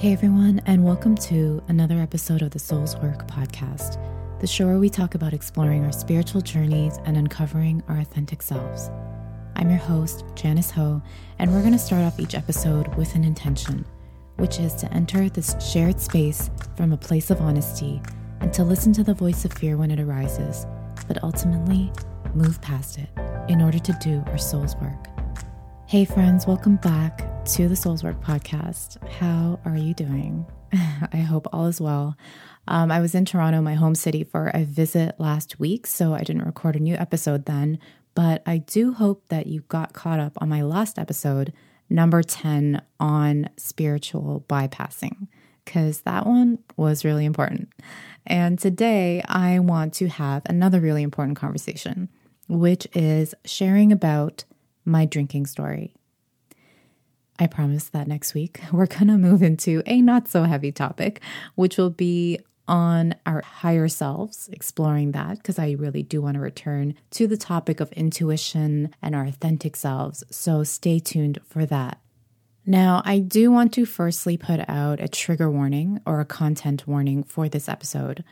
Hey everyone, and welcome to another episode of the Soul's Work podcast, the show where we talk about exploring our spiritual journeys and uncovering our authentic selves. I'm your host, Janice Ho, and we're going to start off each episode with an intention, which is to enter this shared space from a place of honesty and to listen to the voice of fear when it arises, but ultimately move past it in order to do our soul's work. Hey, friends, welcome back to the Soul's Work podcast. How are you doing? I hope all is well. Um, I was in Toronto, my home city, for a visit last week, so I didn't record a new episode then. But I do hope that you got caught up on my last episode, number 10, on spiritual bypassing, because that one was really important. And today I want to have another really important conversation, which is sharing about my drinking story. I promise that next week we're going to move into a not so heavy topic, which will be on our higher selves, exploring that, because I really do want to return to the topic of intuition and our authentic selves. So stay tuned for that. Now, I do want to firstly put out a trigger warning or a content warning for this episode.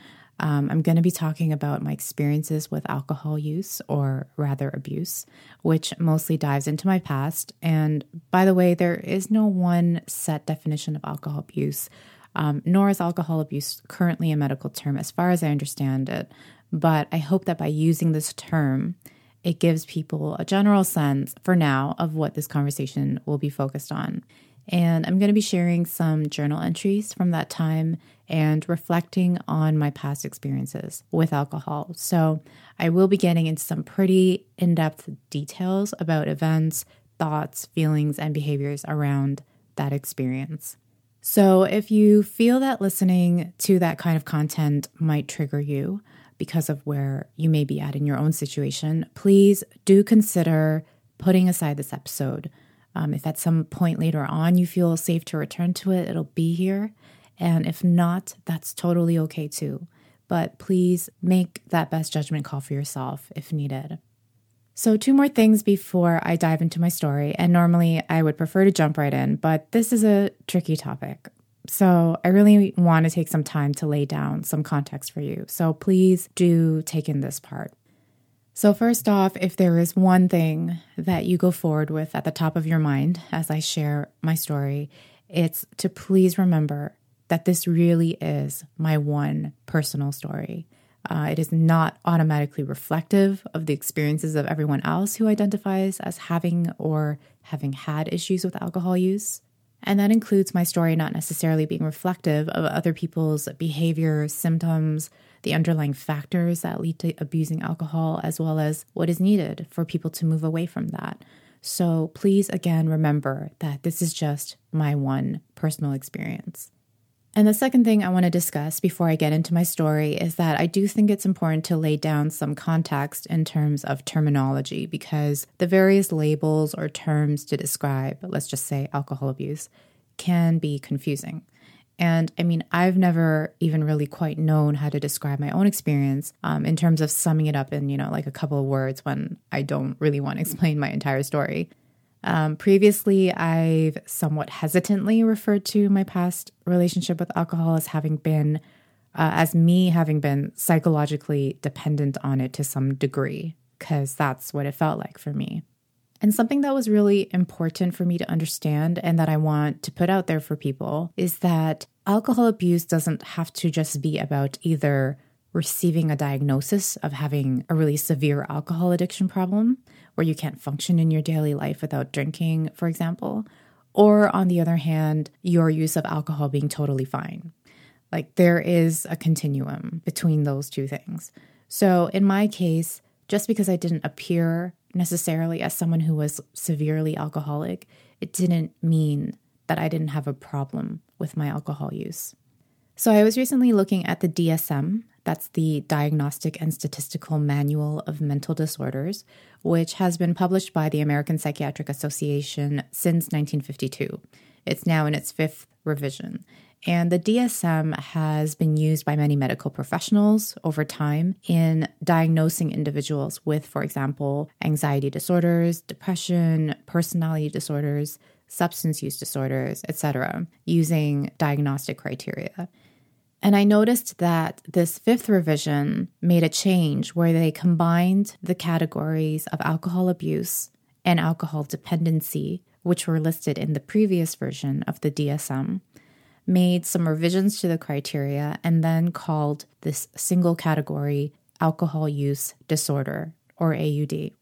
Um, I'm going to be talking about my experiences with alcohol use, or rather abuse, which mostly dives into my past. And by the way, there is no one set definition of alcohol abuse, um, nor is alcohol abuse currently a medical term, as far as I understand it. But I hope that by using this term, it gives people a general sense for now of what this conversation will be focused on. And I'm going to be sharing some journal entries from that time and reflecting on my past experiences with alcohol. So, I will be getting into some pretty in depth details about events, thoughts, feelings, and behaviors around that experience. So, if you feel that listening to that kind of content might trigger you because of where you may be at in your own situation, please do consider putting aside this episode um, if at some point later on you feel safe to return to it, it'll be here. And if not, that's totally okay too. But please make that best judgment call for yourself if needed. So, two more things before I dive into my story. And normally I would prefer to jump right in, but this is a tricky topic. So, I really want to take some time to lay down some context for you. So, please do take in this part. So, first off, if there is one thing that you go forward with at the top of your mind as I share my story, it's to please remember that this really is my one personal story. Uh, it is not automatically reflective of the experiences of everyone else who identifies as having or having had issues with alcohol use. And that includes my story not necessarily being reflective of other people's behavior, symptoms, the underlying factors that lead to abusing alcohol, as well as what is needed for people to move away from that. So please, again, remember that this is just my one personal experience. And the second thing I want to discuss before I get into my story is that I do think it's important to lay down some context in terms of terminology because the various labels or terms to describe, let's just say alcohol abuse, can be confusing. And I mean, I've never even really quite known how to describe my own experience um, in terms of summing it up in, you know, like a couple of words when I don't really want to explain my entire story. Um, previously, I've somewhat hesitantly referred to my past relationship with alcohol as having been, uh, as me having been psychologically dependent on it to some degree, because that's what it felt like for me. And something that was really important for me to understand and that I want to put out there for people is that alcohol abuse doesn't have to just be about either receiving a diagnosis of having a really severe alcohol addiction problem where you can't function in your daily life without drinking, for example, or on the other hand, your use of alcohol being totally fine. Like there is a continuum between those two things. So in my case, just because I didn't appear necessarily as someone who was severely alcoholic, it didn't mean that I didn't have a problem with my alcohol use. So I was recently looking at the DSM, that's the Diagnostic and Statistical Manual of Mental Disorders, which has been published by the American Psychiatric Association since 1952. It's now in its fifth revision. And the DSM has been used by many medical professionals over time in diagnosing individuals with, for example, anxiety disorders, depression, personality disorders, substance use disorders, etc., using diagnostic criteria. And I noticed that this fifth revision made a change where they combined the categories of alcohol abuse and alcohol dependency, which were listed in the previous version of the DSM, made some revisions to the criteria, and then called this single category alcohol use disorder, or AUD.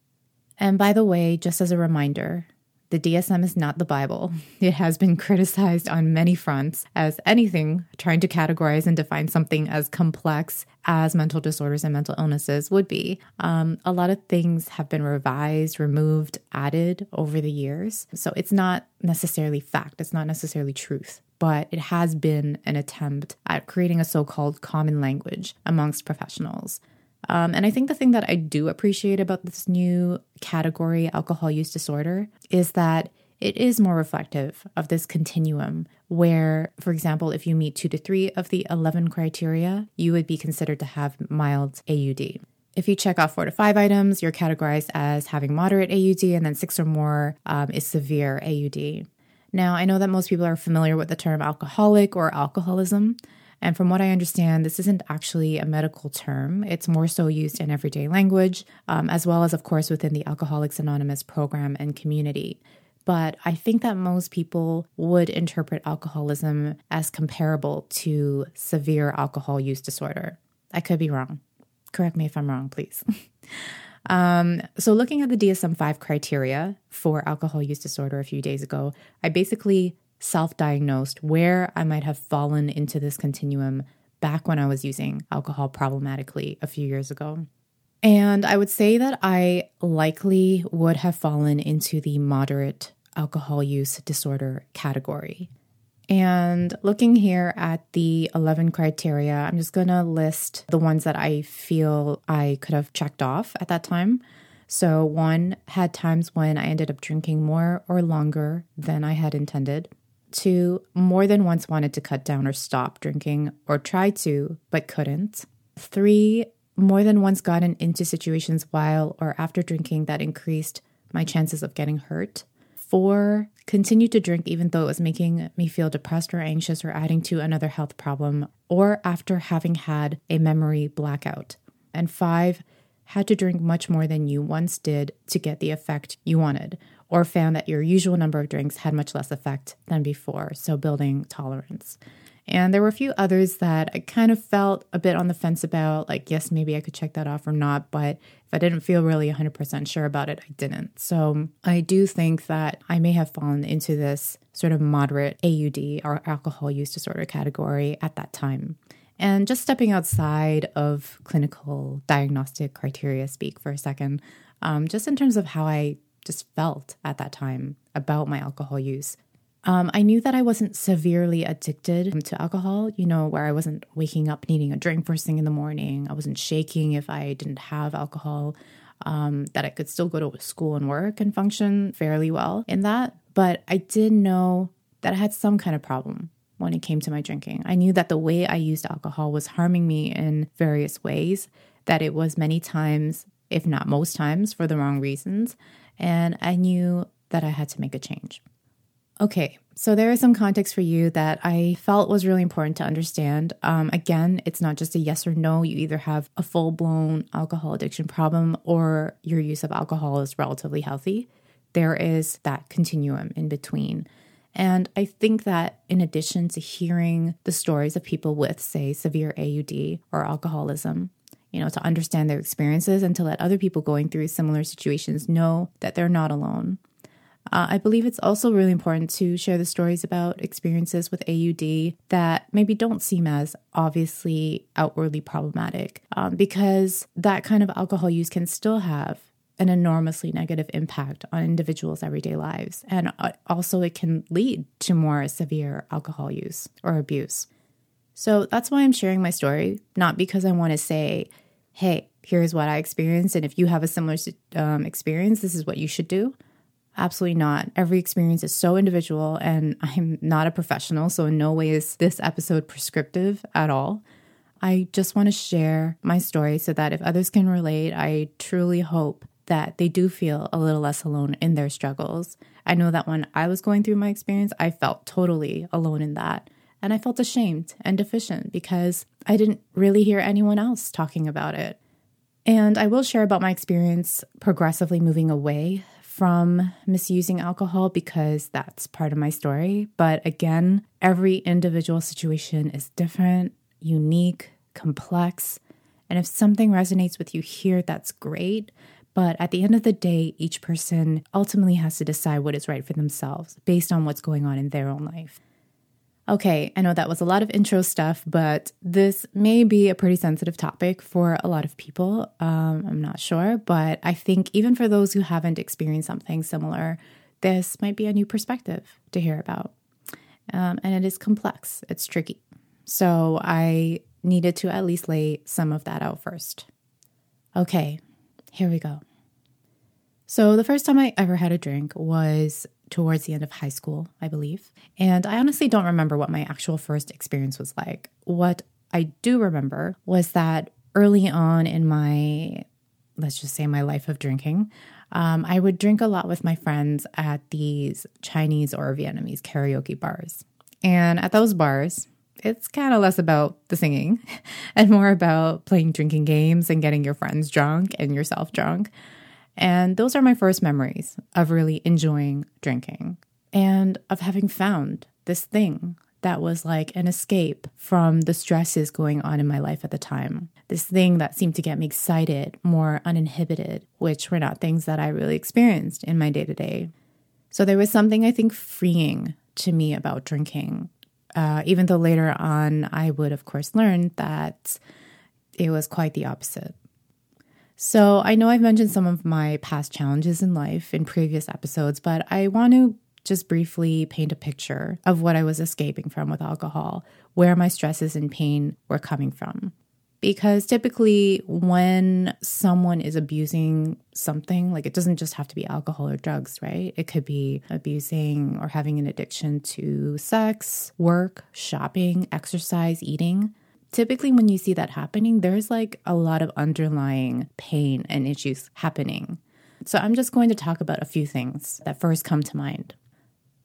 And by the way, just as a reminder, the DSM is not the Bible. It has been criticized on many fronts as anything trying to categorize and define something as complex as mental disorders and mental illnesses would be. Um, a lot of things have been revised, removed, added over the years. So it's not necessarily fact, it's not necessarily truth but it has been an attempt at creating a so called common language amongst professionals. Um, and I think the thing that I do appreciate about this new category, alcohol use disorder, is that it is more reflective of this continuum where, for example, if you meet two to three of the 11 criteria, you would be considered to have mild AUD. If you check off four to five items, you're categorized as having moderate AUD, and then six or more um, is severe AUD. Now, I know that most people are familiar with the term alcoholic or alcoholism. And from what I understand, this isn't actually a medical term. It's more so used in everyday language, um, as well as, of course, within the Alcoholics Anonymous program and community. But I think that most people would interpret alcoholism as comparable to severe alcohol use disorder. I could be wrong. Correct me if I'm wrong, please. Um, so, looking at the DSM 5 criteria for alcohol use disorder a few days ago, I basically self diagnosed where I might have fallen into this continuum back when I was using alcohol problematically a few years ago. And I would say that I likely would have fallen into the moderate alcohol use disorder category. And looking here at the 11 criteria, I'm just going to list the ones that I feel I could have checked off at that time. So, one had times when I ended up drinking more or longer than I had intended. Two, more than once wanted to cut down or stop drinking or tried to, but couldn't. Three, more than once gotten into situations while or after drinking that increased my chances of getting hurt. Four, continued to drink even though it was making me feel depressed or anxious or adding to another health problem, or after having had a memory blackout. And five, had to drink much more than you once did to get the effect you wanted, or found that your usual number of drinks had much less effect than before, so building tolerance. And there were a few others that I kind of felt a bit on the fence about, like, yes, maybe I could check that off or not. But if I didn't feel really 100% sure about it, I didn't. So I do think that I may have fallen into this sort of moderate AUD or alcohol use disorder category at that time. And just stepping outside of clinical diagnostic criteria speak for a second, um, just in terms of how I just felt at that time about my alcohol use. Um, I knew that I wasn't severely addicted to alcohol, you know, where I wasn't waking up needing a drink first thing in the morning. I wasn't shaking if I didn't have alcohol, um, that I could still go to school and work and function fairly well in that. But I did know that I had some kind of problem when it came to my drinking. I knew that the way I used alcohol was harming me in various ways, that it was many times, if not most times, for the wrong reasons. And I knew that I had to make a change. Okay, so there is some context for you that I felt was really important to understand. Um, again, it's not just a yes or no. You either have a full blown alcohol addiction problem or your use of alcohol is relatively healthy. There is that continuum in between. And I think that in addition to hearing the stories of people with, say, severe AUD or alcoholism, you know, to understand their experiences and to let other people going through similar situations know that they're not alone. Uh, I believe it's also really important to share the stories about experiences with AUD that maybe don't seem as obviously outwardly problematic um, because that kind of alcohol use can still have an enormously negative impact on individuals' everyday lives. And uh, also, it can lead to more severe alcohol use or abuse. So that's why I'm sharing my story, not because I want to say, hey, here's what I experienced. And if you have a similar um, experience, this is what you should do. Absolutely not. Every experience is so individual, and I'm not a professional, so in no way is this episode prescriptive at all. I just want to share my story so that if others can relate, I truly hope that they do feel a little less alone in their struggles. I know that when I was going through my experience, I felt totally alone in that. And I felt ashamed and deficient because I didn't really hear anyone else talking about it. And I will share about my experience progressively moving away from misusing alcohol because that's part of my story. But again, every individual situation is different, unique, complex. And if something resonates with you here, that's great. But at the end of the day, each person ultimately has to decide what is right for themselves based on what's going on in their own life. Okay, I know that was a lot of intro stuff, but this may be a pretty sensitive topic for a lot of people. Um, I'm not sure, but I think even for those who haven't experienced something similar, this might be a new perspective to hear about. Um, and it is complex, it's tricky. So I needed to at least lay some of that out first. Okay, here we go. So, the first time I ever had a drink was towards the end of high school, I believe. And I honestly don't remember what my actual first experience was like. What I do remember was that early on in my, let's just say, my life of drinking, um, I would drink a lot with my friends at these Chinese or Vietnamese karaoke bars. And at those bars, it's kind of less about the singing and more about playing drinking games and getting your friends drunk and yourself drunk. And those are my first memories of really enjoying drinking and of having found this thing that was like an escape from the stresses going on in my life at the time. This thing that seemed to get me excited, more uninhibited, which were not things that I really experienced in my day to day. So there was something I think freeing to me about drinking uh, even though later on I would, of course, learn that it was quite the opposite. So I know I've mentioned some of my past challenges in life in previous episodes, but I want to just briefly paint a picture of what I was escaping from with alcohol, where my stresses and pain were coming from. Because typically when someone is abusing something like it doesn't just have to be alcohol or drugs right? It could be abusing or having an addiction to sex work shopping exercise eating typically when you see that happening there's like a lot of underlying pain and issues happening so i'm just going to talk about a few things that first come to mind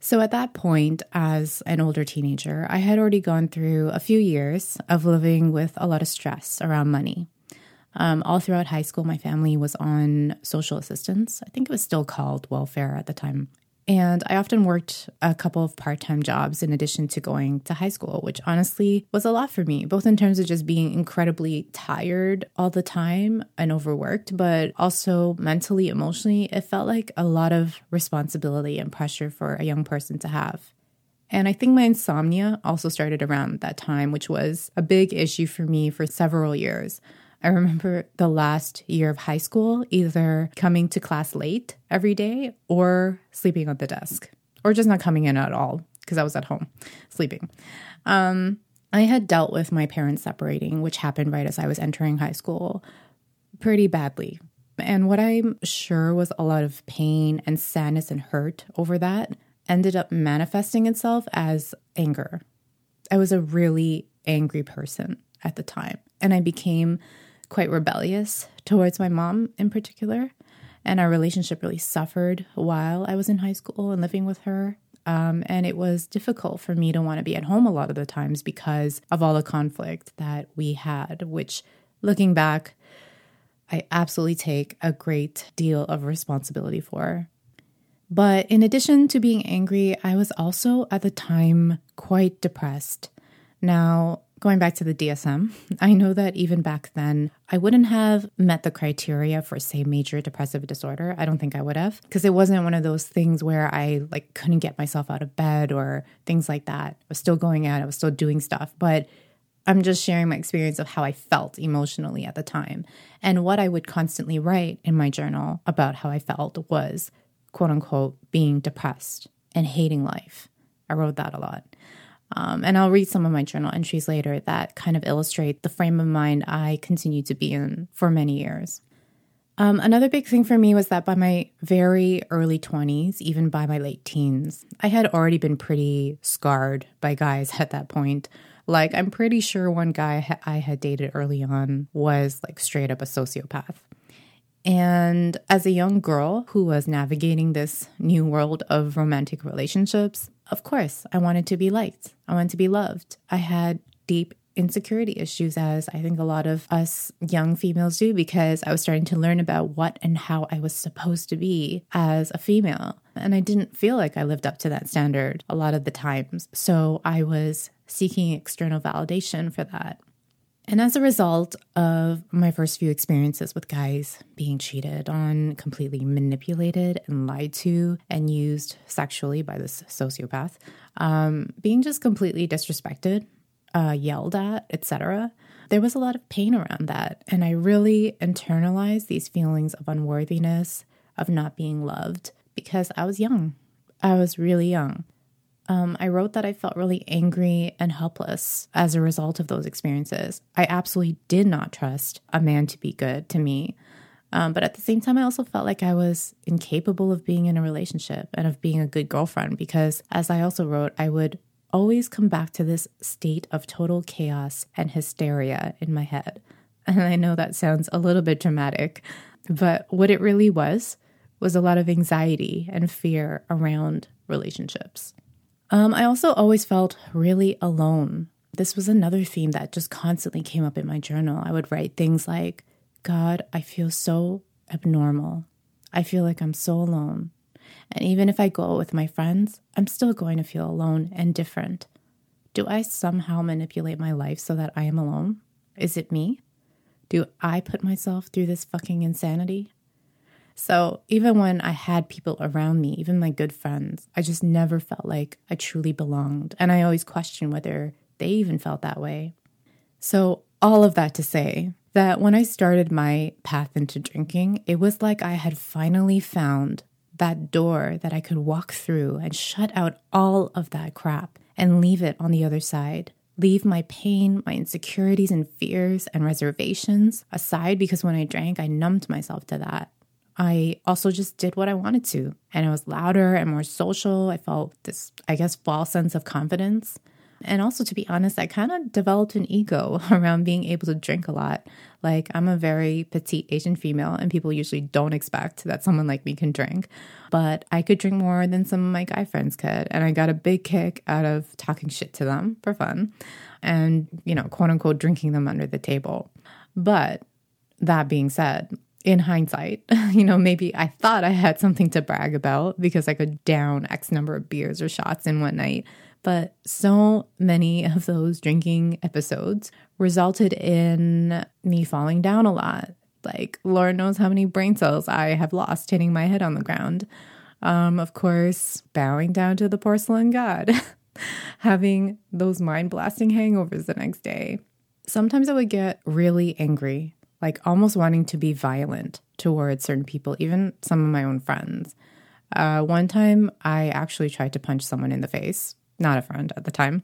so at that point, as an older teenager, I had already gone through a few years of living with a lot of stress around money. Um, all throughout high school, my family was on social assistance. I think it was still called welfare at the time. And I often worked a couple of part time jobs in addition to going to high school, which honestly was a lot for me, both in terms of just being incredibly tired all the time and overworked, but also mentally, emotionally. It felt like a lot of responsibility and pressure for a young person to have. And I think my insomnia also started around that time, which was a big issue for me for several years. I remember the last year of high school either coming to class late every day or sleeping at the desk or just not coming in at all because I was at home sleeping. Um, I had dealt with my parents separating, which happened right as I was entering high school, pretty badly. And what I'm sure was a lot of pain and sadness and hurt over that ended up manifesting itself as anger. I was a really angry person at the time, and I became quite rebellious towards my mom in particular. And our relationship really suffered while I was in high school and living with her. Um, and it was difficult for me to want to be at home a lot of the times because of all the conflict that we had, which looking back, I absolutely take a great deal of responsibility for. But in addition to being angry, I was also at the time quite depressed. Now, Going back to the DSM, I know that even back then, I wouldn't have met the criteria for, say, major depressive disorder. I don't think I would have, because it wasn't one of those things where I like couldn't get myself out of bed or things like that. I was still going out, I was still doing stuff, but I'm just sharing my experience of how I felt emotionally at the time. And what I would constantly write in my journal about how I felt was quote unquote being depressed and hating life. I wrote that a lot. Um, and I'll read some of my journal entries later that kind of illustrate the frame of mind I continued to be in for many years. Um, another big thing for me was that by my very early 20s, even by my late teens, I had already been pretty scarred by guys at that point. Like, I'm pretty sure one guy I had dated early on was like straight up a sociopath. And as a young girl who was navigating this new world of romantic relationships, of course, I wanted to be liked. I wanted to be loved. I had deep insecurity issues, as I think a lot of us young females do, because I was starting to learn about what and how I was supposed to be as a female. And I didn't feel like I lived up to that standard a lot of the times. So I was seeking external validation for that. And as a result of my first few experiences with guys being cheated on, completely manipulated and lied to and used sexually by this sociopath, um, being just completely disrespected uh, yelled at, etc. There was a lot of pain around that. And I really internalized these feelings of unworthiness, of not being loved, because I was young. I was really young. Um, I wrote that I felt really angry and helpless as a result of those experiences. I absolutely did not trust a man to be good to me. Um, but at the same time, I also felt like I was incapable of being in a relationship and of being a good girlfriend because, as I also wrote, I would always come back to this state of total chaos and hysteria in my head. And I know that sounds a little bit dramatic, but what it really was was a lot of anxiety and fear around relationships. Um, I also always felt really alone. This was another theme that just constantly came up in my journal. I would write things like, God, I feel so abnormal. I feel like I'm so alone. And even if I go out with my friends, I'm still going to feel alone and different. Do I somehow manipulate my life so that I am alone? Is it me? Do I put myself through this fucking insanity? So, even when I had people around me, even my good friends, I just never felt like I truly belonged. And I always questioned whether they even felt that way. So, all of that to say that when I started my path into drinking, it was like I had finally found that door that I could walk through and shut out all of that crap and leave it on the other side. Leave my pain, my insecurities and fears and reservations aside because when I drank, I numbed myself to that. I also just did what I wanted to, and I was louder and more social. I felt this, I guess, false sense of confidence. And also, to be honest, I kind of developed an ego around being able to drink a lot. Like, I'm a very petite Asian female, and people usually don't expect that someone like me can drink. But I could drink more than some of my guy friends could. And I got a big kick out of talking shit to them for fun and, you know, quote unquote, drinking them under the table. But that being said, in hindsight, you know, maybe I thought I had something to brag about because I could down X number of beers or shots in one night. But so many of those drinking episodes resulted in me falling down a lot. Like, Lord knows how many brain cells I have lost hitting my head on the ground. Um, of course, bowing down to the porcelain god, having those mind blasting hangovers the next day. Sometimes I would get really angry, like almost wanting to be violent towards certain people, even some of my own friends. Uh, one time, I actually tried to punch someone in the face not a friend at the time,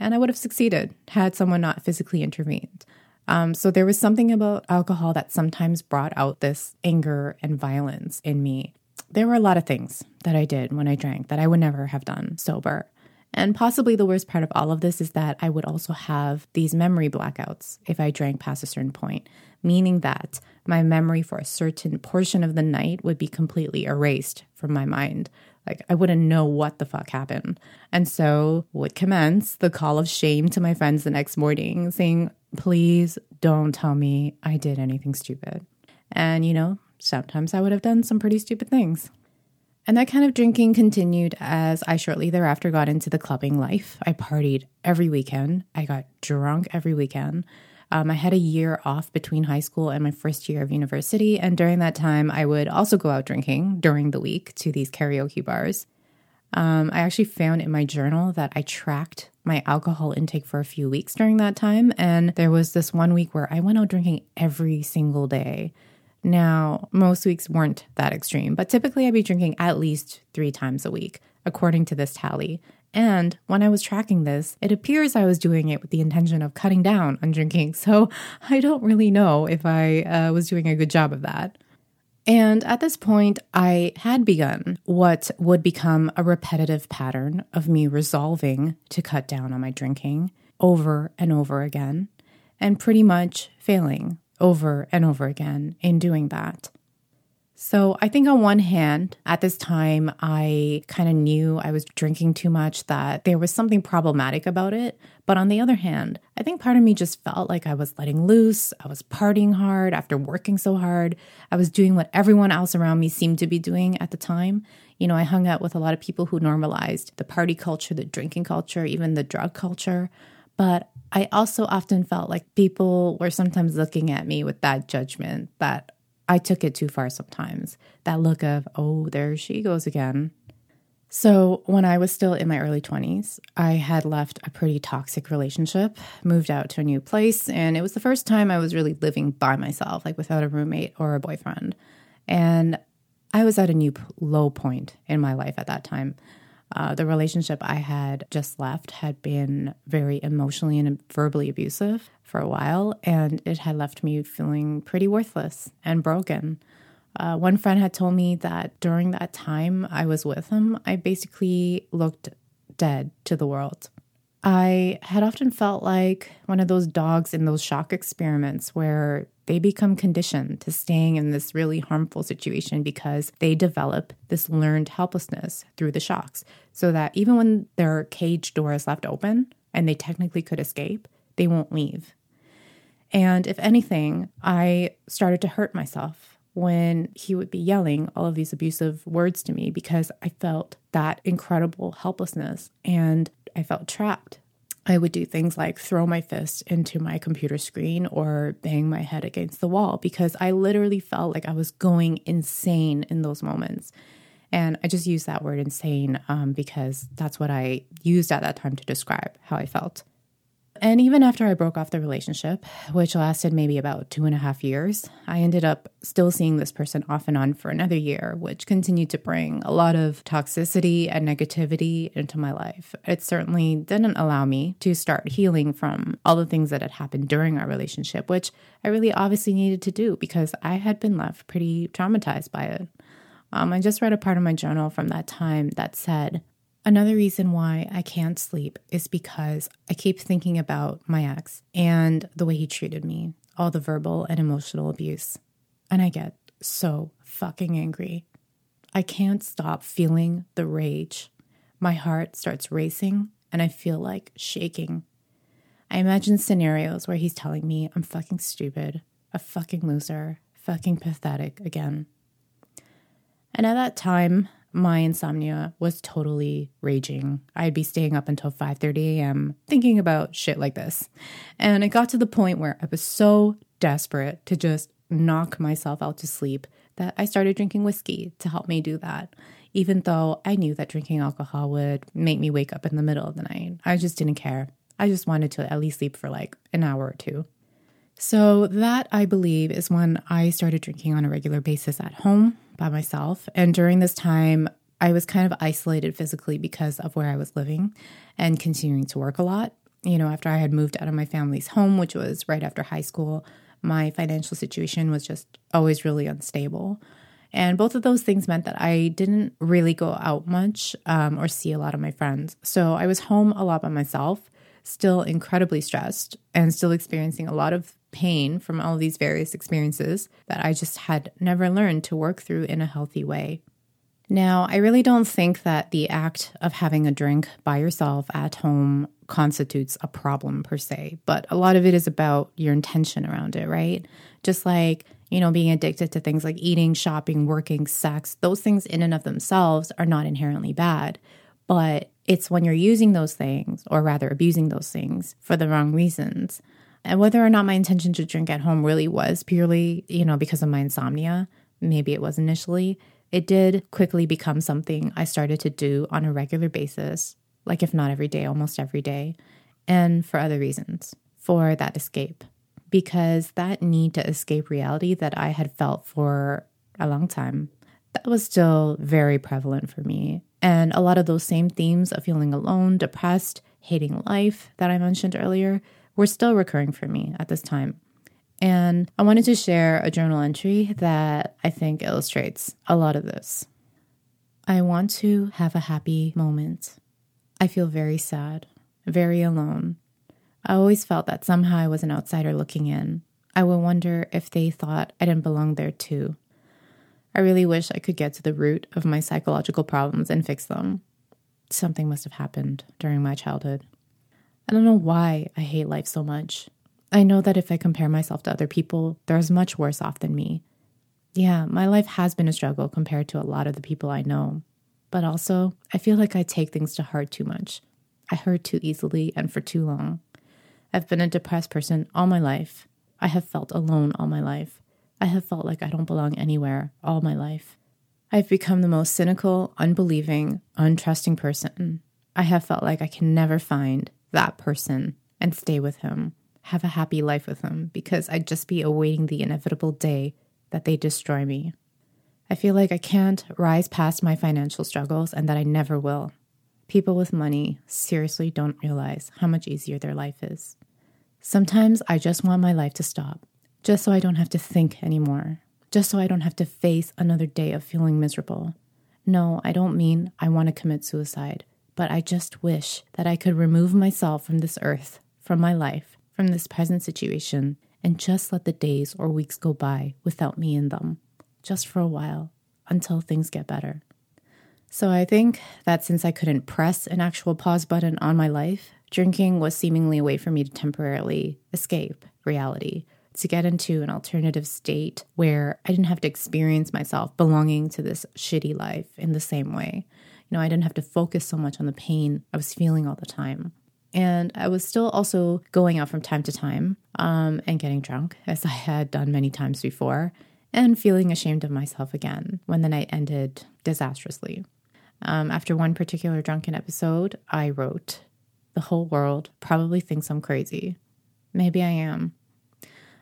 and I would have succeeded had someone not physically intervened. Um, so there was something about alcohol that sometimes brought out this anger and violence in me. There were a lot of things that I did when I drank that I would never have done sober. And possibly the worst part of all of this is that I would also have these memory blackouts if I drank past a certain point, meaning that my memory for a certain portion of the night would be completely erased from my mind. Like I wouldn't know what the fuck happened. And so would commence the call of shame to my friends the next morning, saying, please don't tell me I did anything stupid. And, you know, sometimes I would have done some pretty stupid things. And that kind of drinking continued as I shortly thereafter got into the clubbing life. I partied every weekend. I got drunk every weekend. Um, I had a year off between high school and my first year of university. And during that time, I would also go out drinking during the week to these karaoke bars. Um, I actually found in my journal that I tracked my alcohol intake for a few weeks during that time. And there was this one week where I went out drinking every single day. Now, most weeks weren't that extreme, but typically I'd be drinking at least three times a week, according to this tally. And when I was tracking this, it appears I was doing it with the intention of cutting down on drinking. So I don't really know if I uh, was doing a good job of that. And at this point, I had begun what would become a repetitive pattern of me resolving to cut down on my drinking over and over again, and pretty much failing over and over again in doing that. So I think on one hand, at this time, I kind of knew I was drinking too much, that there was something problematic about it. But on the other hand, I think part of me just felt like I was letting loose. I was partying hard after working so hard. I was doing what everyone else around me seemed to be doing at the time. You know, I hung out with a lot of people who normalized the party culture, the drinking culture, even the drug culture. But I also often felt like people were sometimes looking at me with that judgment that I took it too far sometimes. That look of, oh, there she goes again. So, when I was still in my early 20s, I had left a pretty toxic relationship, moved out to a new place, and it was the first time I was really living by myself, like without a roommate or a boyfriend. And I was at a new low point in my life at that time. Uh, the relationship I had just left had been very emotionally and verbally abusive for a while, and it had left me feeling pretty worthless and broken. Uh, one friend had told me that during that time I was with him, I basically looked dead to the world. I had often felt like one of those dogs in those shock experiments where they become conditioned to staying in this really harmful situation because they develop this learned helplessness through the shocks. So that even when their cage door is left open and they technically could escape, they won't leave. And if anything, I started to hurt myself when he would be yelling all of these abusive words to me because I felt that incredible helplessness and I felt trapped. I would do things like throw my fist into my computer screen or bang my head against the wall because I literally felt like I was going insane in those moments. And I just use that word insane um, because that's what I used at that time to describe how I felt. And even after I broke off the relationship, which lasted maybe about two and a half years, I ended up still seeing this person off and on for another year, which continued to bring a lot of toxicity and negativity into my life. It certainly didn't allow me to start healing from all the things that had happened during our relationship, which I really obviously needed to do because I had been left pretty traumatized by it. Um, I just read a part of my journal from that time that said, Another reason why I can't sleep is because I keep thinking about my ex and the way he treated me, all the verbal and emotional abuse. And I get so fucking angry. I can't stop feeling the rage. My heart starts racing and I feel like shaking. I imagine scenarios where he's telling me I'm fucking stupid, a fucking loser, fucking pathetic again. And at that time, my insomnia was totally raging. I'd be staying up until 5:30 a.m. thinking about shit like this. And it got to the point where I was so desperate to just knock myself out to sleep that I started drinking whiskey to help me do that. Even though I knew that drinking alcohol would make me wake up in the middle of the night. I just didn't care. I just wanted to at least sleep for like an hour or two. So, that I believe is when I started drinking on a regular basis at home by myself. And during this time, I was kind of isolated physically because of where I was living and continuing to work a lot. You know, after I had moved out of my family's home, which was right after high school, my financial situation was just always really unstable. And both of those things meant that I didn't really go out much um, or see a lot of my friends. So I was home a lot by myself, still incredibly stressed and still experiencing a lot of pain from all these various experiences that I just had never learned to work through in a healthy way. Now, I really don't think that the act of having a drink by yourself at home constitutes a problem per se, but a lot of it is about your intention around it, right? Just like, you know, being addicted to things like eating, shopping, working, sex, those things in and of themselves are not inherently bad. But it's when you're using those things, or rather abusing those things for the wrong reasons, and whether or not my intention to drink at home really was purely, you know, because of my insomnia, maybe it was initially, it did quickly become something I started to do on a regular basis, like if not every day, almost every day, and for other reasons, for that escape. Because that need to escape reality that I had felt for a long time, that was still very prevalent for me. And a lot of those same themes of feeling alone, depressed, hating life that I mentioned earlier were still recurring for me at this time. And I wanted to share a journal entry that I think illustrates a lot of this. I want to have a happy moment. I feel very sad, very alone. I always felt that somehow I was an outsider looking in. I would wonder if they thought I didn't belong there too. I really wish I could get to the root of my psychological problems and fix them. Something must have happened during my childhood. I don't know why I hate life so much. I know that if I compare myself to other people, they're as much worse off than me. Yeah, my life has been a struggle compared to a lot of the people I know. But also, I feel like I take things to heart too much. I hurt too easily and for too long. I've been a depressed person all my life. I have felt alone all my life. I have felt like I don't belong anywhere all my life. I've become the most cynical, unbelieving, untrusting person. I have felt like I can never find that person and stay with him, have a happy life with him, because I'd just be awaiting the inevitable day that they destroy me. I feel like I can't rise past my financial struggles and that I never will. People with money seriously don't realize how much easier their life is. Sometimes I just want my life to stop, just so I don't have to think anymore, just so I don't have to face another day of feeling miserable. No, I don't mean I want to commit suicide, but I just wish that I could remove myself from this earth, from my life, from this present situation, and just let the days or weeks go by without me in them, just for a while, until things get better. So I think that since I couldn't press an actual pause button on my life, drinking was seemingly a way for me to temporarily escape reality, to get into an alternative state where I didn't have to experience myself belonging to this shitty life in the same way. Know, I didn't have to focus so much on the pain I was feeling all the time. And I was still also going out from time to time um, and getting drunk, as I had done many times before, and feeling ashamed of myself again when the night ended disastrously. Um, after one particular drunken episode, I wrote, The whole world probably thinks I'm crazy. Maybe I am.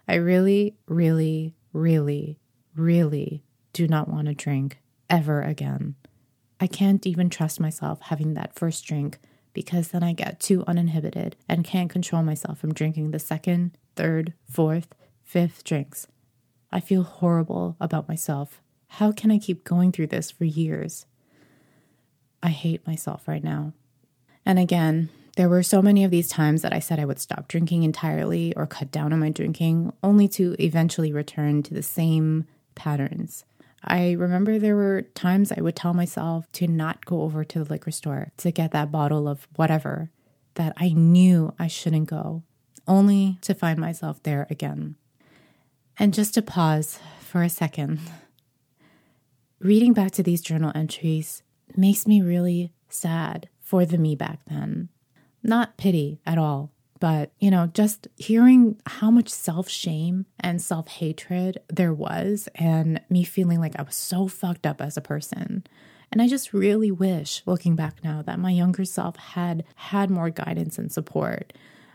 I really, really, really, really do not want to drink ever again. I can't even trust myself having that first drink because then I get too uninhibited and can't control myself from drinking the second, third, fourth, fifth drinks. I feel horrible about myself. How can I keep going through this for years? I hate myself right now. And again, there were so many of these times that I said I would stop drinking entirely or cut down on my drinking, only to eventually return to the same patterns. I remember there were times I would tell myself to not go over to the liquor store to get that bottle of whatever that I knew I shouldn't go, only to find myself there again. And just to pause for a second, reading back to these journal entries makes me really sad for the me back then. Not pity at all, but you know, just hearing how much self shame and self hatred there was, and me feeling like I was so fucked up as a person. And I just really wish, looking back now, that my younger self had had more guidance and support.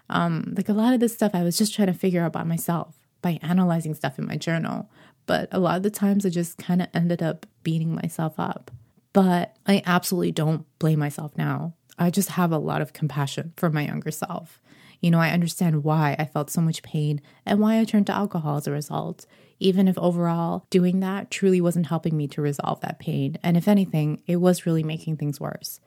Um, like a lot of this stuff, I was just trying to figure out by myself by analyzing stuff in my journal. But a lot of the times, I just kind of ended up beating myself up. But I absolutely don't blame myself now. I just have a lot of compassion for my younger self. You know, I understand why I felt so much pain and why I turned to alcohol as a result, even if overall doing that truly wasn't helping me to resolve that pain. And if anything, it was really making things worse.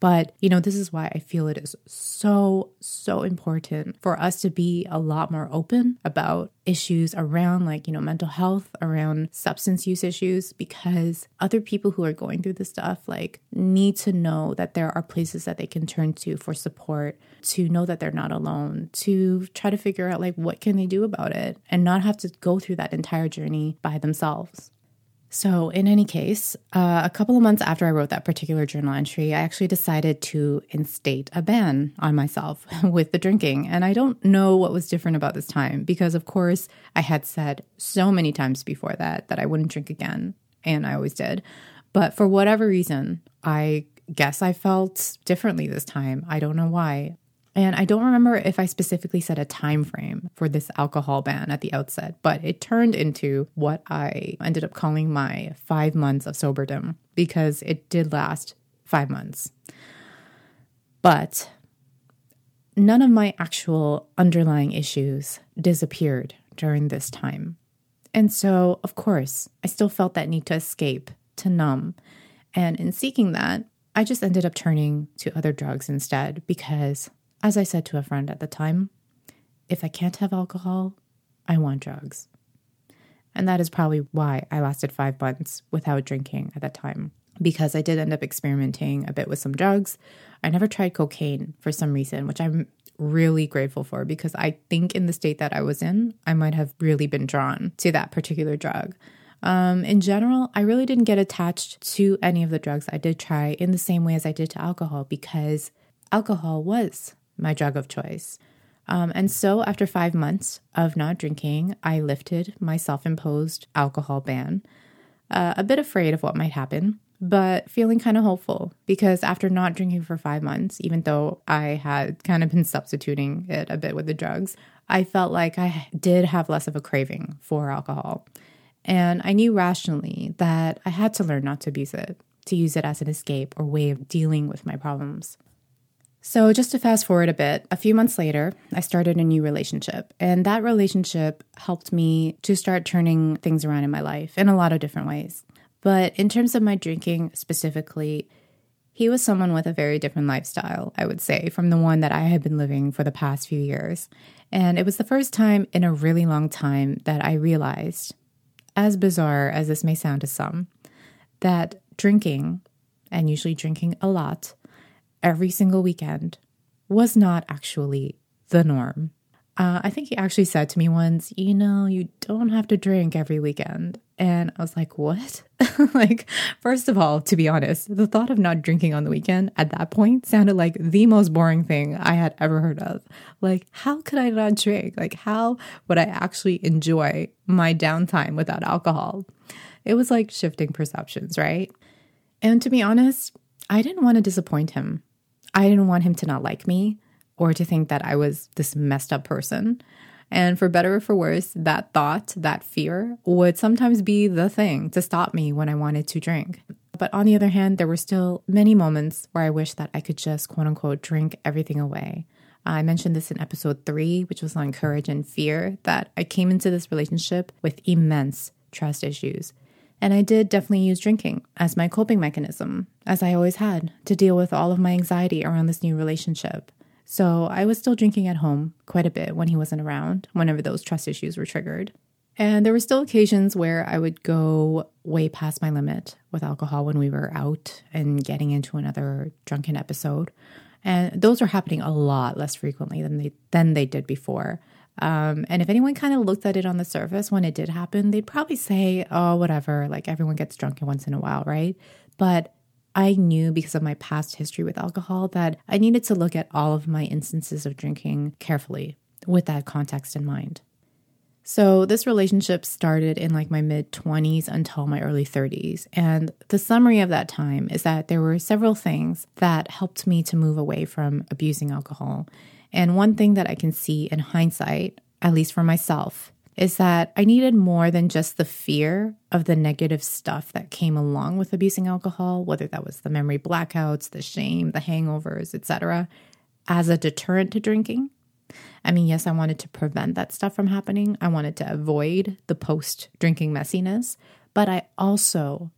But, you know, this is why I feel it is so, so important for us to be a lot more open about issues around, like, you know, mental health, around substance use issues, because other people who are going through this stuff, like, need to know that there are places that they can turn to for support, to know that they're not alone, to try to figure out, like, what can they do about it and not have to go through that entire journey by themselves. So, in any case, uh, a couple of months after I wrote that particular journal entry, I actually decided to instate a ban on myself with the drinking. And I don't know what was different about this time because, of course, I had said so many times before that that I wouldn't drink again. And I always did. But for whatever reason, I guess I felt differently this time. I don't know why. And I don't remember if I specifically set a time frame for this alcohol ban at the outset, but it turned into what I ended up calling my five months of soberdom because it did last five months. But none of my actual underlying issues disappeared during this time. And so, of course, I still felt that need to escape, to numb. And in seeking that, I just ended up turning to other drugs instead because as I said to a friend at the time, if I can't have alcohol, I want drugs. And that is probably why I lasted five months without drinking at that time, because I did end up experimenting a bit with some drugs. I never tried cocaine for some reason, which I'm really grateful for because I think in the state that I was in, I might have really been drawn to that particular drug. Um, in general, I really didn't get attached to any of the drugs I did try in the same way as I did to alcohol because alcohol was my drug of choice. Um, and so, after five months of not drinking, I lifted my self imposed alcohol ban, uh, a bit afraid of what might happen, but feeling kind of hopeful because after not drinking for five months, even though I had kind of been substituting it a bit with the drugs, I felt like I did have less of a craving for alcohol. And I knew rationally that I had to learn not to abuse it, to use it as an escape or way of dealing with my problems. So, just to fast forward a bit, a few months later, I started a new relationship. And that relationship helped me to start turning things around in my life in a lot of different ways. But in terms of my drinking specifically, he was someone with a very different lifestyle, I would say, from the one that I had been living for the past few years. And it was the first time in a really long time that I realized, as bizarre as this may sound to some, that drinking, and usually drinking a lot, every single weekend was not actually the norm. Uh, I think he actually said to me once, you know, you don't have to drink every weekend. And I was like, what? like, first of all, to be honest, the thought of not drinking on the weekend at that point sounded like the most boring thing I had ever heard of. Like, how could I not drink? Like, how would I actually enjoy my downtime without alcohol? It was like shifting perceptions, right? And to be honest, I didn't want to disappoint him. I didn't want him to not like me or to think that I was this messed up person. And for better or for worse, that thought, that fear would sometimes be the thing to stop me when I wanted to drink. But on the other hand, there were still many moments where I wish that I could just quote unquote drink everything away. I mentioned this in episode three, which was on courage and fear, that I came into this relationship with immense trust issues. And I did definitely use drinking as my coping mechanism, as I always had, to deal with all of my anxiety around this new relationship. So I was still drinking at home quite a bit when he wasn't around, whenever those trust issues were triggered. And there were still occasions where I would go way past my limit with alcohol when we were out and getting into another drunken episode. And those are happening a lot less frequently than they than they did before. Um, and if anyone kind of looked at it on the surface when it did happen, they'd probably say, oh, whatever, like everyone gets drunk once in a while, right? But I knew because of my past history with alcohol that I needed to look at all of my instances of drinking carefully with that context in mind. So, this relationship started in like my mid 20s until my early 30s. And the summary of that time is that there were several things that helped me to move away from abusing alcohol. And one thing that I can see in hindsight, at least for myself, is that I needed more than just the fear of the negative stuff that came along with abusing alcohol, whether that was the memory blackouts, the shame, the hangovers, etc., as a deterrent to drinking. I mean, yes, I wanted to prevent that stuff from happening. I wanted to avoid the post drinking messiness, but I also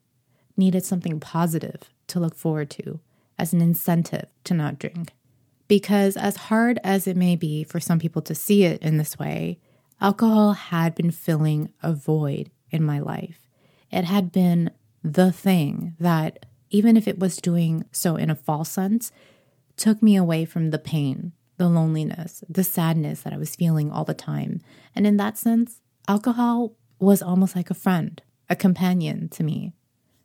needed something positive to look forward to as an incentive to not drink. Because, as hard as it may be for some people to see it in this way, alcohol had been filling a void in my life. It had been the thing that, even if it was doing so in a false sense, took me away from the pain, the loneliness, the sadness that I was feeling all the time. And in that sense, alcohol was almost like a friend, a companion to me.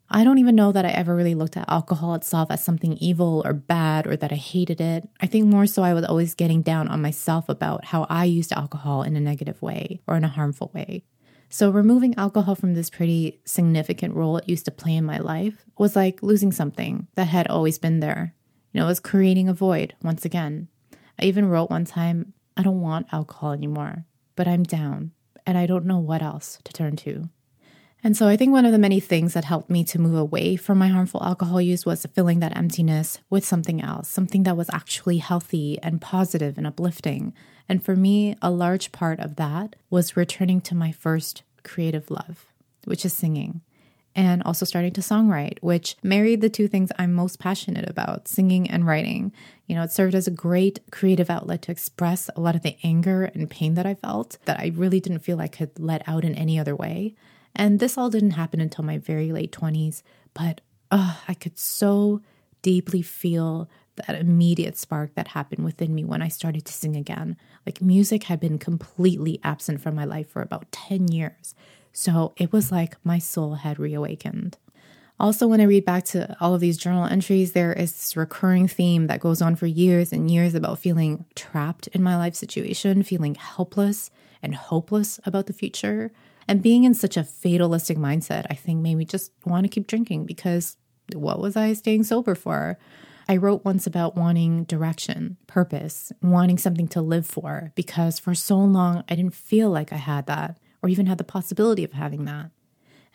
I don't even know that I ever really looked at alcohol itself as something evil or bad or that I hated it. I think more so I was always getting down on myself about how I used alcohol in a negative way or in a harmful way. So, removing alcohol from this pretty significant role it used to play in my life was like losing something that had always been there. You know, it was creating a void once again. I even wrote one time, I don't want alcohol anymore, but I'm down and I don't know what else to turn to. And so I think one of the many things that helped me to move away from my harmful alcohol use was filling that emptiness with something else, something that was actually healthy and positive and uplifting. And for me, a large part of that was returning to my first creative love, which is singing. and also starting to songwrite, which married the two things I'm most passionate about singing and writing. You know, it served as a great creative outlet to express a lot of the anger and pain that I felt that I really didn't feel I could let out in any other way. And this all didn't happen until my very late 20s, but I could so deeply feel that immediate spark that happened within me when I started to sing again. Like music had been completely absent from my life for about 10 years. So it was like my soul had reawakened. Also, when I read back to all of these journal entries, there is this recurring theme that goes on for years and years about feeling trapped in my life situation, feeling helpless and hopeless about the future. And being in such a fatalistic mindset, I think made me just want to keep drinking because what was I staying sober for? I wrote once about wanting direction, purpose, wanting something to live for, because for so long I didn't feel like I had that or even had the possibility of having that.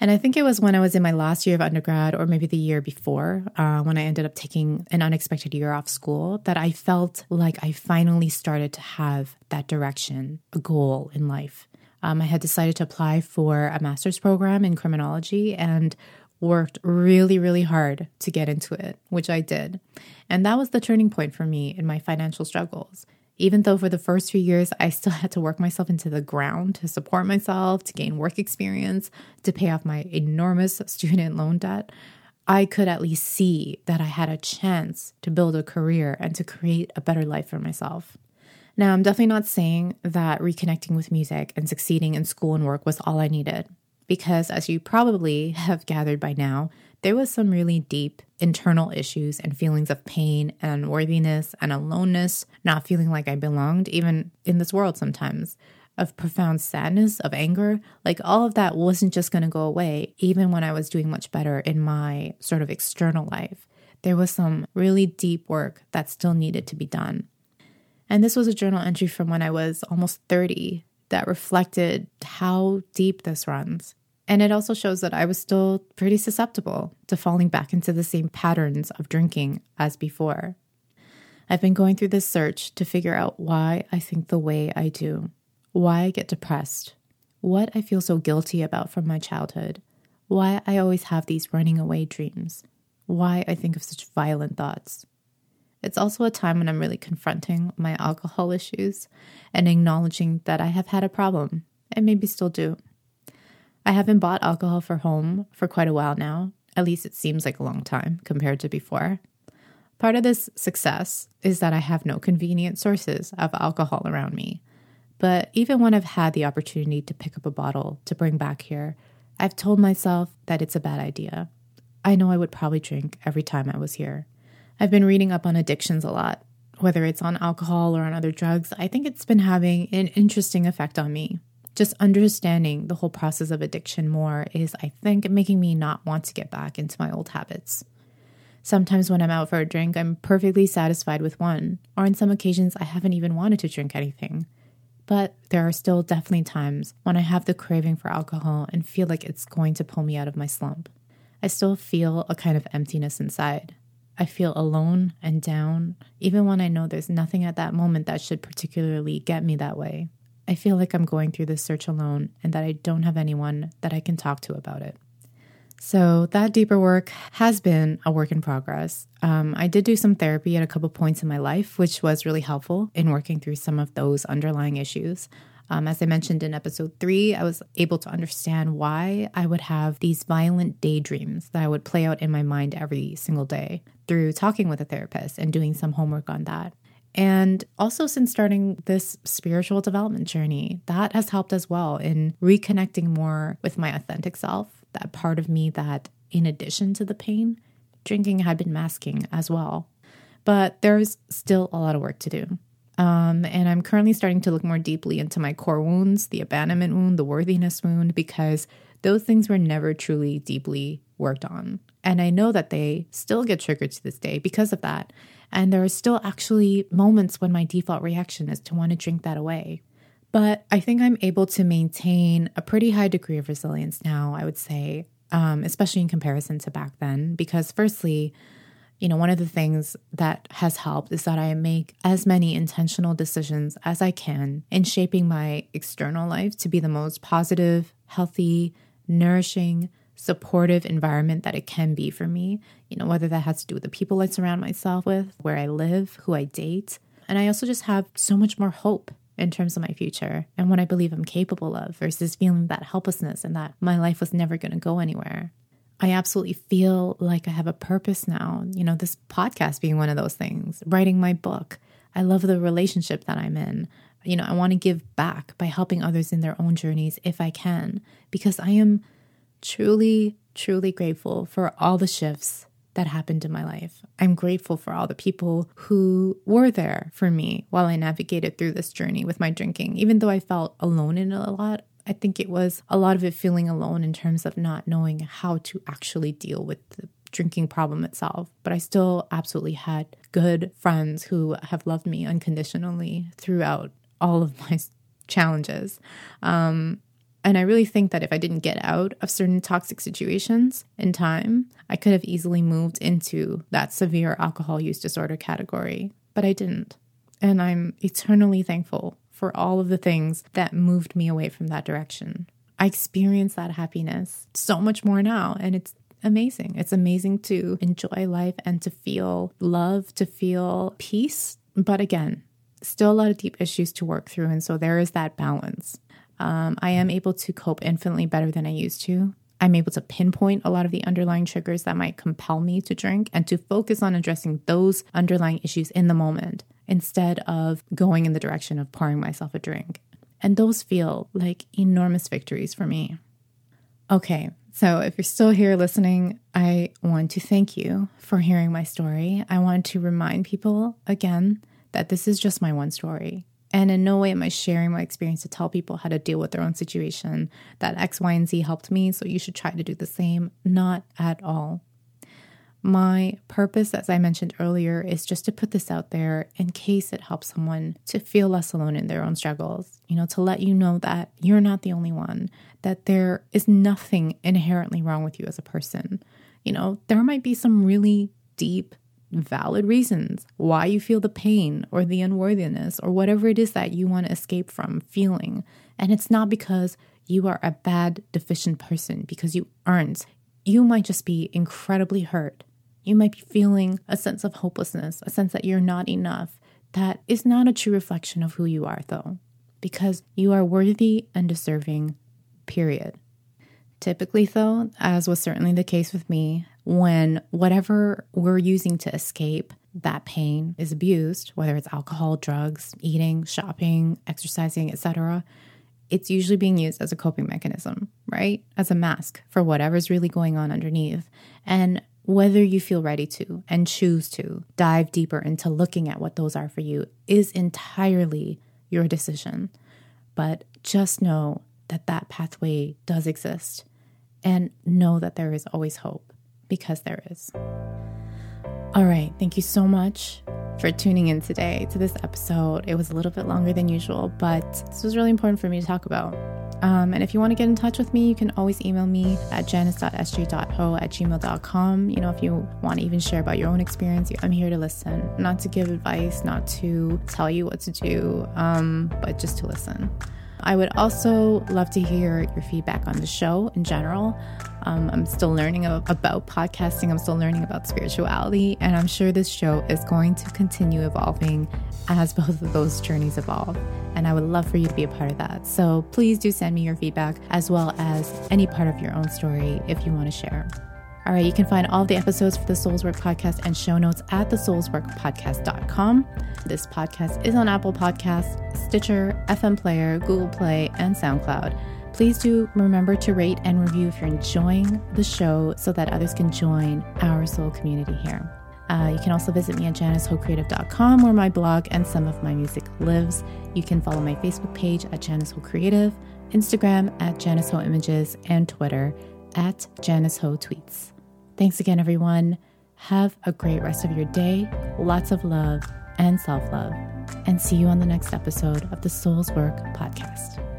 And I think it was when I was in my last year of undergrad, or maybe the year before, uh, when I ended up taking an unexpected year off school, that I felt like I finally started to have that direction, a goal in life. Um, I had decided to apply for a master's program in criminology and worked really, really hard to get into it, which I did. And that was the turning point for me in my financial struggles. Even though for the first few years, I still had to work myself into the ground to support myself, to gain work experience, to pay off my enormous student loan debt, I could at least see that I had a chance to build a career and to create a better life for myself. Now, I'm definitely not saying that reconnecting with music and succeeding in school and work was all I needed because, as you probably have gathered by now, there was some really deep internal issues and feelings of pain and unworthiness and aloneness, not feeling like I belonged, even in this world sometimes, of profound sadness, of anger. Like all of that wasn't just going to go away, even when I was doing much better in my sort of external life. There was some really deep work that still needed to be done. And this was a journal entry from when I was almost 30 that reflected how deep this runs. And it also shows that I was still pretty susceptible to falling back into the same patterns of drinking as before. I've been going through this search to figure out why I think the way I do, why I get depressed, what I feel so guilty about from my childhood, why I always have these running away dreams, why I think of such violent thoughts. It's also a time when I'm really confronting my alcohol issues and acknowledging that I have had a problem and maybe still do. I haven't bought alcohol for home for quite a while now. At least it seems like a long time compared to before. Part of this success is that I have no convenient sources of alcohol around me. But even when I've had the opportunity to pick up a bottle to bring back here, I've told myself that it's a bad idea. I know I would probably drink every time I was here. I've been reading up on addictions a lot, whether it's on alcohol or on other drugs. I think it's been having an interesting effect on me. Just understanding the whole process of addiction more is, I think, making me not want to get back into my old habits. Sometimes when I'm out for a drink, I'm perfectly satisfied with one, or on some occasions, I haven't even wanted to drink anything. But there are still definitely times when I have the craving for alcohol and feel like it's going to pull me out of my slump. I still feel a kind of emptiness inside. I feel alone and down, even when I know there's nothing at that moment that should particularly get me that way. I feel like I'm going through this search alone and that I don't have anyone that I can talk to about it. So, that deeper work has been a work in progress. Um, I did do some therapy at a couple points in my life, which was really helpful in working through some of those underlying issues. Um, as I mentioned in episode three, I was able to understand why I would have these violent daydreams that I would play out in my mind every single day through talking with a therapist and doing some homework on that. And also, since starting this spiritual development journey, that has helped as well in reconnecting more with my authentic self, that part of me that, in addition to the pain, drinking had been masking as well. But there's still a lot of work to do. Um, and I'm currently starting to look more deeply into my core wounds, the abandonment wound, the worthiness wound, because those things were never truly deeply worked on. And I know that they still get triggered to this day because of that. And there are still actually moments when my default reaction is to want to drink that away. But I think I'm able to maintain a pretty high degree of resilience now, I would say, um, especially in comparison to back then, because firstly, you know, one of the things that has helped is that I make as many intentional decisions as I can in shaping my external life to be the most positive, healthy, nourishing, supportive environment that it can be for me, you know, whether that has to do with the people I surround myself with, where I live, who I date. And I also just have so much more hope in terms of my future and what I believe I'm capable of versus feeling that helplessness and that my life was never going to go anywhere. I absolutely feel like I have a purpose now. You know, this podcast being one of those things, writing my book. I love the relationship that I'm in. You know, I want to give back by helping others in their own journeys if I can, because I am truly, truly grateful for all the shifts that happened in my life. I'm grateful for all the people who were there for me while I navigated through this journey with my drinking. Even though I felt alone in it a lot, I think it was a lot of it feeling alone in terms of not knowing how to actually deal with the drinking problem itself. But I still absolutely had good friends who have loved me unconditionally throughout all of my challenges. Um, and I really think that if I didn't get out of certain toxic situations in time, I could have easily moved into that severe alcohol use disorder category. But I didn't. And I'm eternally thankful for all of the things that moved me away from that direction. I experience that happiness so much more now. And it's amazing. It's amazing to enjoy life and to feel love, to feel peace. But again, still a lot of deep issues to work through. And so there is that balance. Um, I am able to cope infinitely better than I used to. I'm able to pinpoint a lot of the underlying triggers that might compel me to drink and to focus on addressing those underlying issues in the moment instead of going in the direction of pouring myself a drink. And those feel like enormous victories for me. Okay, so if you're still here listening, I want to thank you for hearing my story. I want to remind people again that this is just my one story. And in no way am I sharing my experience to tell people how to deal with their own situation. That X, Y, and Z helped me, so you should try to do the same. Not at all. My purpose, as I mentioned earlier, is just to put this out there in case it helps someone to feel less alone in their own struggles. You know, to let you know that you're not the only one, that there is nothing inherently wrong with you as a person. You know, there might be some really deep valid reasons why you feel the pain or the unworthiness or whatever it is that you want to escape from feeling. And it's not because you are a bad, deficient person, because you aren't. You might just be incredibly hurt. You might be feeling a sense of hopelessness, a sense that you're not enough. That is not a true reflection of who you are, though, because you are worthy and deserving, period. Typically, though, as was certainly the case with me, when whatever we're using to escape that pain is abused, whether it's alcohol, drugs, eating, shopping, exercising, etc., it's usually being used as a coping mechanism, right? As a mask for whatever's really going on underneath. And whether you feel ready to and choose to dive deeper into looking at what those are for you is entirely your decision. But just know that that pathway does exist and know that there is always hope because there is. All right. Thank you so much for tuning in today to this episode. It was a little bit longer than usual, but this was really important for me to talk about. Um, and if you want to get in touch with me, you can always email me at janice.sj.ho at gmail.com. You know, if you want to even share about your own experience, I'm here to listen, not to give advice, not to tell you what to do, um, but just to listen. I would also love to hear your feedback on the show in general. Um, I'm still learning about podcasting, I'm still learning about spirituality, and I'm sure this show is going to continue evolving as both of those journeys evolve. And I would love for you to be a part of that. So please do send me your feedback as well as any part of your own story if you want to share. All right, you can find all the episodes for the Souls Work podcast and show notes at thesoulsworkpodcast.com. This podcast is on Apple Podcasts, Stitcher, FM Player, Google Play, and SoundCloud. Please do remember to rate and review if you're enjoying the show so that others can join our soul community here. Uh, you can also visit me at janicehocreative.com where my blog and some of my music lives. You can follow my Facebook page at Janice Creative, Instagram at Janice Images, and Twitter at Janice Ho Tweets. Thanks again, everyone. Have a great rest of your day, lots of love and self love, and see you on the next episode of the Souls Work podcast.